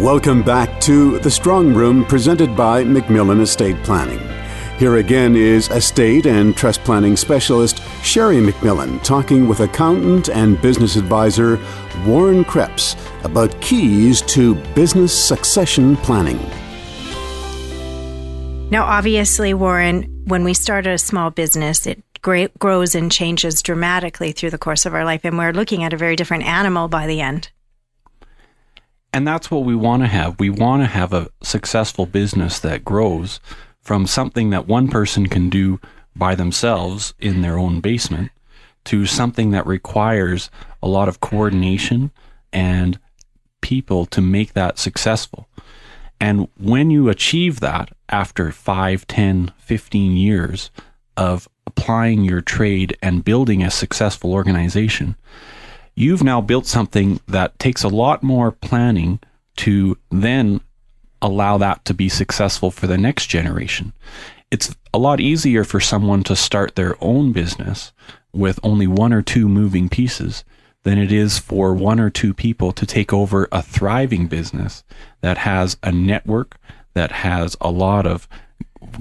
Welcome back to The Strong Room presented by Macmillan Estate Planning. Here again is estate and trust planning specialist Sherry McMillan talking with accountant and business advisor Warren Krebs about keys to business succession planning. Now, obviously, Warren, when we start a small business, it grows and changes dramatically through the course of our life, and we're looking at a very different animal by the end. And that's what we want to have. We want to have a successful business that grows from something that one person can do by themselves in their own basement to something that requires a lot of coordination and people to make that successful. And when you achieve that after 5, 10, 15 years of applying your trade and building a successful organization, you've now built something that takes a lot more planning to then allow that to be successful for the next generation. It's a lot easier for someone to start their own business with only one or two moving pieces than it is for one or two people to take over a thriving business that has a network, that has a lot of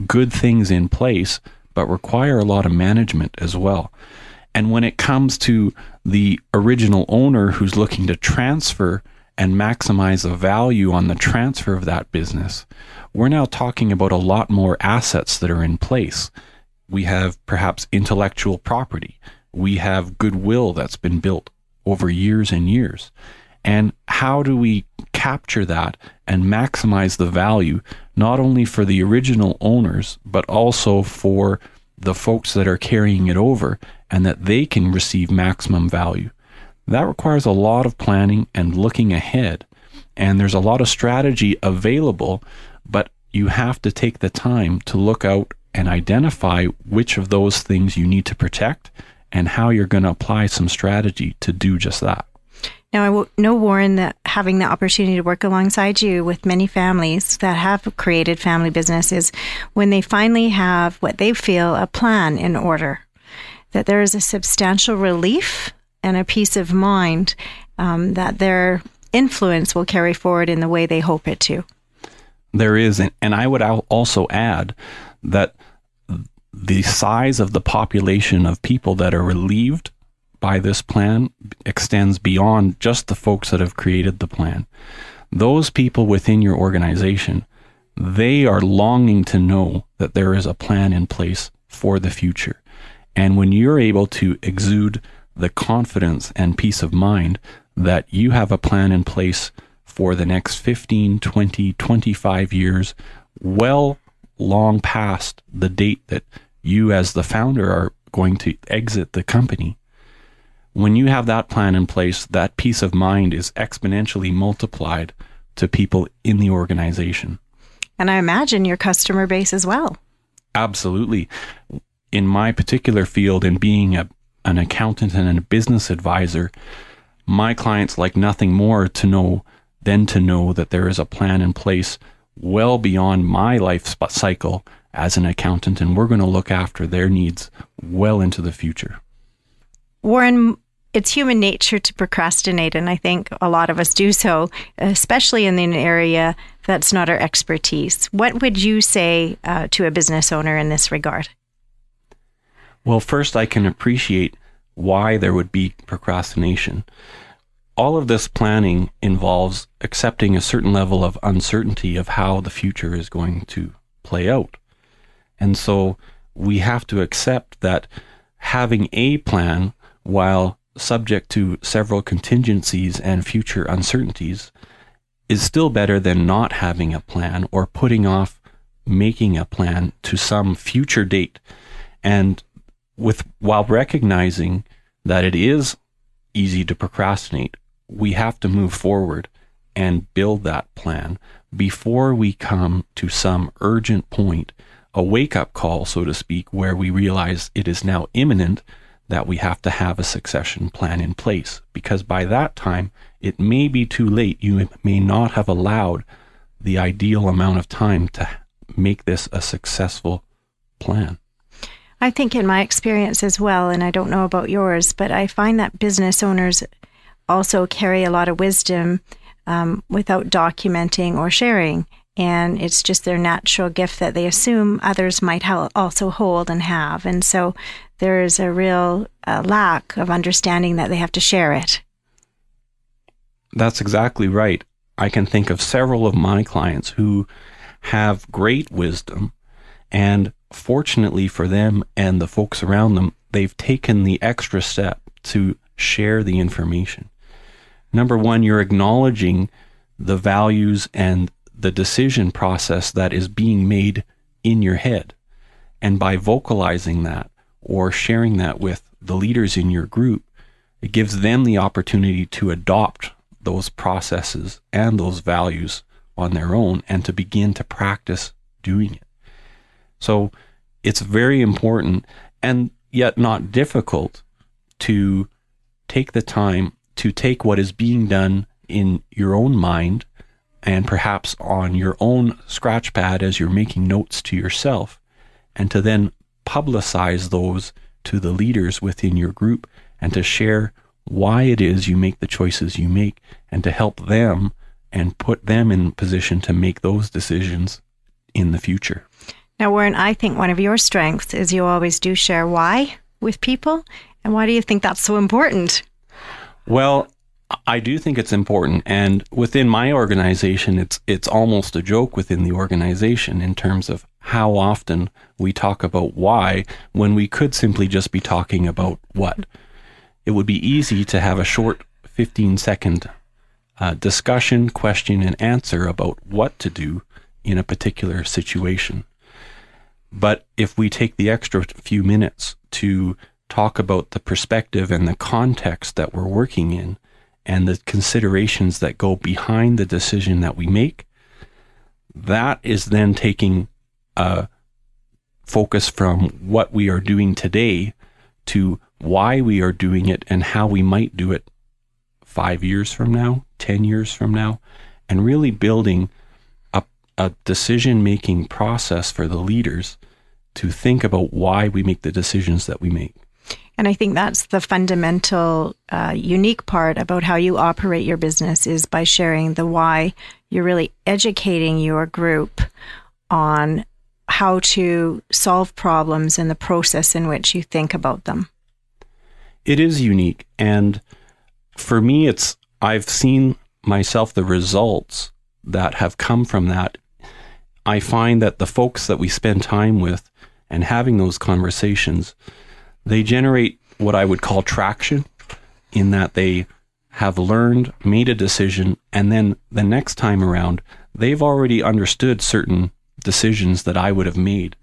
good things in place, but require a lot of management as well. And when it comes to the original owner who's looking to transfer and maximize the value on the transfer of that business, we're now talking about a lot more assets that are in place. We have perhaps intellectual property. We have goodwill that's been built over years and years. And how do we capture that and maximize the value, not only for the original owners, but also for the folks that are carrying it over and that they can receive maximum value. That requires a lot of planning and looking ahead. And there's a lot of strategy available, but you have to take the time to look out and identify which of those things you need to protect and how you're going to apply some strategy to do just that. Now, I know, Warren, that having the opportunity to work alongside you with many families that have created family businesses, when they finally have what they feel a plan in order, that there is a substantial relief and a peace of mind um, that their influence will carry forward in the way they hope it to. There is, and I would also add that the size of the population of people that are relieved by this plan extends beyond just the folks that have created the plan. Those people within your organization, they are longing to know that there is a plan in place for the future. And when you're able to exude the confidence and peace of mind that you have a plan in place for the next 15, 20, 25 years, well long past the date that you, as the founder, are going to exit the company. When you have that plan in place, that peace of mind is exponentially multiplied to people in the organization. And I imagine your customer base as well. Absolutely in my particular field in being a, an accountant and a business advisor, my clients like nothing more to know than to know that there is a plan in place well beyond my life cycle as an accountant, and we're going to look after their needs well into the future. Warren, it's human nature to procrastinate, and I think a lot of us do so, especially in an area that's not our expertise. What would you say uh, to a business owner in this regard? Well, first, I can appreciate why there would be procrastination. All of this planning involves accepting a certain level of uncertainty of how the future is going to play out. And so we have to accept that having a plan, while subject to several contingencies and future uncertainties, is still better than not having a plan or putting off making a plan to some future date. And with while recognizing that it is easy to procrastinate, we have to move forward and build that plan before we come to some urgent point, a wake up call, so to speak, where we realize it is now imminent that we have to have a succession plan in place. Because by that time, it may be too late. You may not have allowed the ideal amount of time to make this a successful plan. I think in my experience as well, and I don't know about yours, but I find that business owners also carry a lot of wisdom um, without documenting or sharing. And it's just their natural gift that they assume others might ha- also hold and have. And so there is a real uh, lack of understanding that they have to share it. That's exactly right. I can think of several of my clients who have great wisdom, and fortunately for them and the folks around them, they've taken the extra step to share the information. Number one, you're acknowledging the values and the decision process that is being made in your head. And by vocalizing that or sharing that with the leaders in your group, it gives them the opportunity to adopt those processes and those values on their own and to begin to practice doing it. So it's very important and yet not difficult to take the time to take what is being done in your own mind and perhaps on your own scratch pad as you're making notes to yourself and to then publicize those to the leaders within your group and to share why it is you make the choices you make and to help them and put them in position to make those decisions in the future. Now, Warren, I think one of your strengths is you always do share why with people. And why do you think that's so important? Well, I do think it's important, and within my organization, it's it's almost a joke within the organization in terms of how often we talk about why when we could simply just be talking about what. It would be easy to have a short 15 second uh, discussion, question, and answer about what to do in a particular situation. But if we take the extra few minutes to talk about the perspective and the context that we're working in and the considerations that go behind the decision that we make, that is then taking a focus from what we are doing today to why we are doing it and how we might do it five years from now, 10 years from now, and really building a, a decision making process for the leaders to think about why we make the decisions that we make. And I think that's the fundamental, uh, unique part about how you operate your business is by sharing the why. You're really educating your group on how to solve problems and the process in which you think about them. It is unique. And for me, it's, I've seen myself the results that have come from that. I find that the folks that we spend time with and having those conversations, they generate what I would call traction in that they have learned, made a decision, and then the next time around, they've already understood certain decisions that I would have made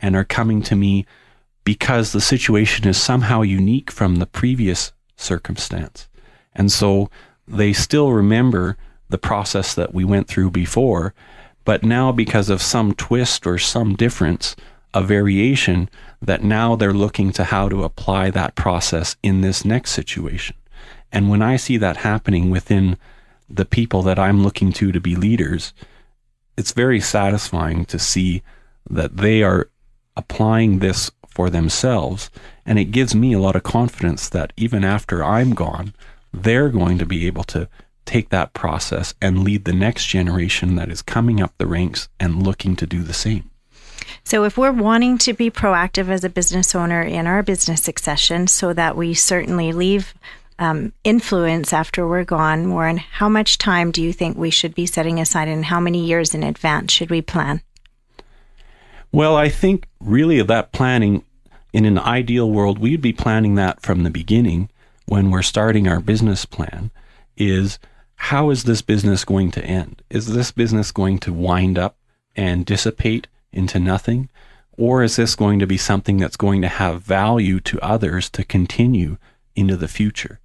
and are coming to me because the situation is somehow unique from the previous circumstance. And so they still remember the process that we went through before, but now because of some twist or some difference, a variation, that now they're looking to how to apply that process in this next situation. And when I see that happening within the people that I'm looking to to be leaders, it's very satisfying to see that they are applying this for themselves. And it gives me a lot of confidence that even after I'm gone, they're going to be able to take that process and lead the next generation that is coming up the ranks and looking to do the same. So, if we're wanting to be proactive as a business owner in our business succession so that we certainly leave um, influence after we're gone, Warren, how much time do you think we should be setting aside and how many years in advance should we plan? Well, I think really that planning in an ideal world, we'd be planning that from the beginning when we're starting our business plan is how is this business going to end? Is this business going to wind up and dissipate into nothing? Or is this going to be something that's going to have value to others to continue into the future?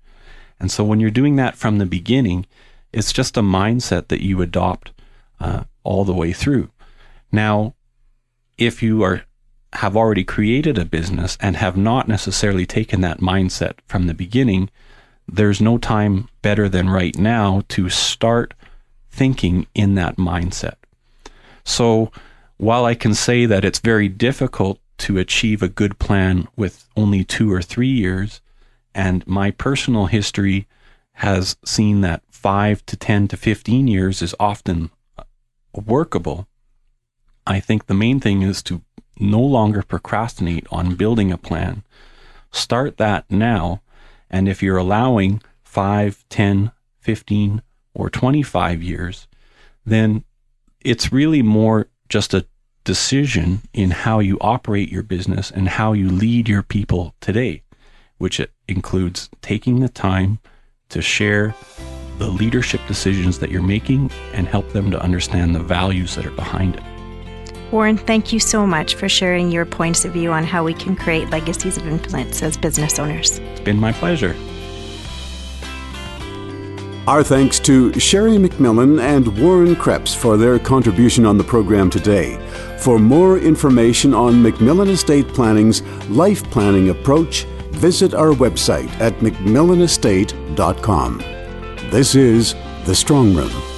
And so when you're doing that from the beginning, it's just a mindset that you adopt uh, all the way through. Now, if you are have already created a business and have not necessarily taken that mindset from the beginning, there's no time better than right now to start thinking in that mindset. So, while I can say that it's very difficult to achieve a good plan with only two or three years, and my personal history has seen that five to 10 to 15 years is often uh, workable. I think the main thing is to no longer procrastinate on building a plan. Start that now. And if you're allowing 5, 10, 15, or 25 years, then it's really more just a decision in how you operate your business and how you lead your people today, which includes taking the time to share the leadership decisions that you're making and help them to understand the values that are behind it. Warren, thank you so much for sharing your points of view on how we can create legacies of influence as business owners. It's been my pleasure. Our thanks to Sherry McMillan and Warren Krebs for their contribution on the program today. For more information on McMillan Estate Planning's life planning approach, visit our website at mcmillanestate.com. This is The Strong Room.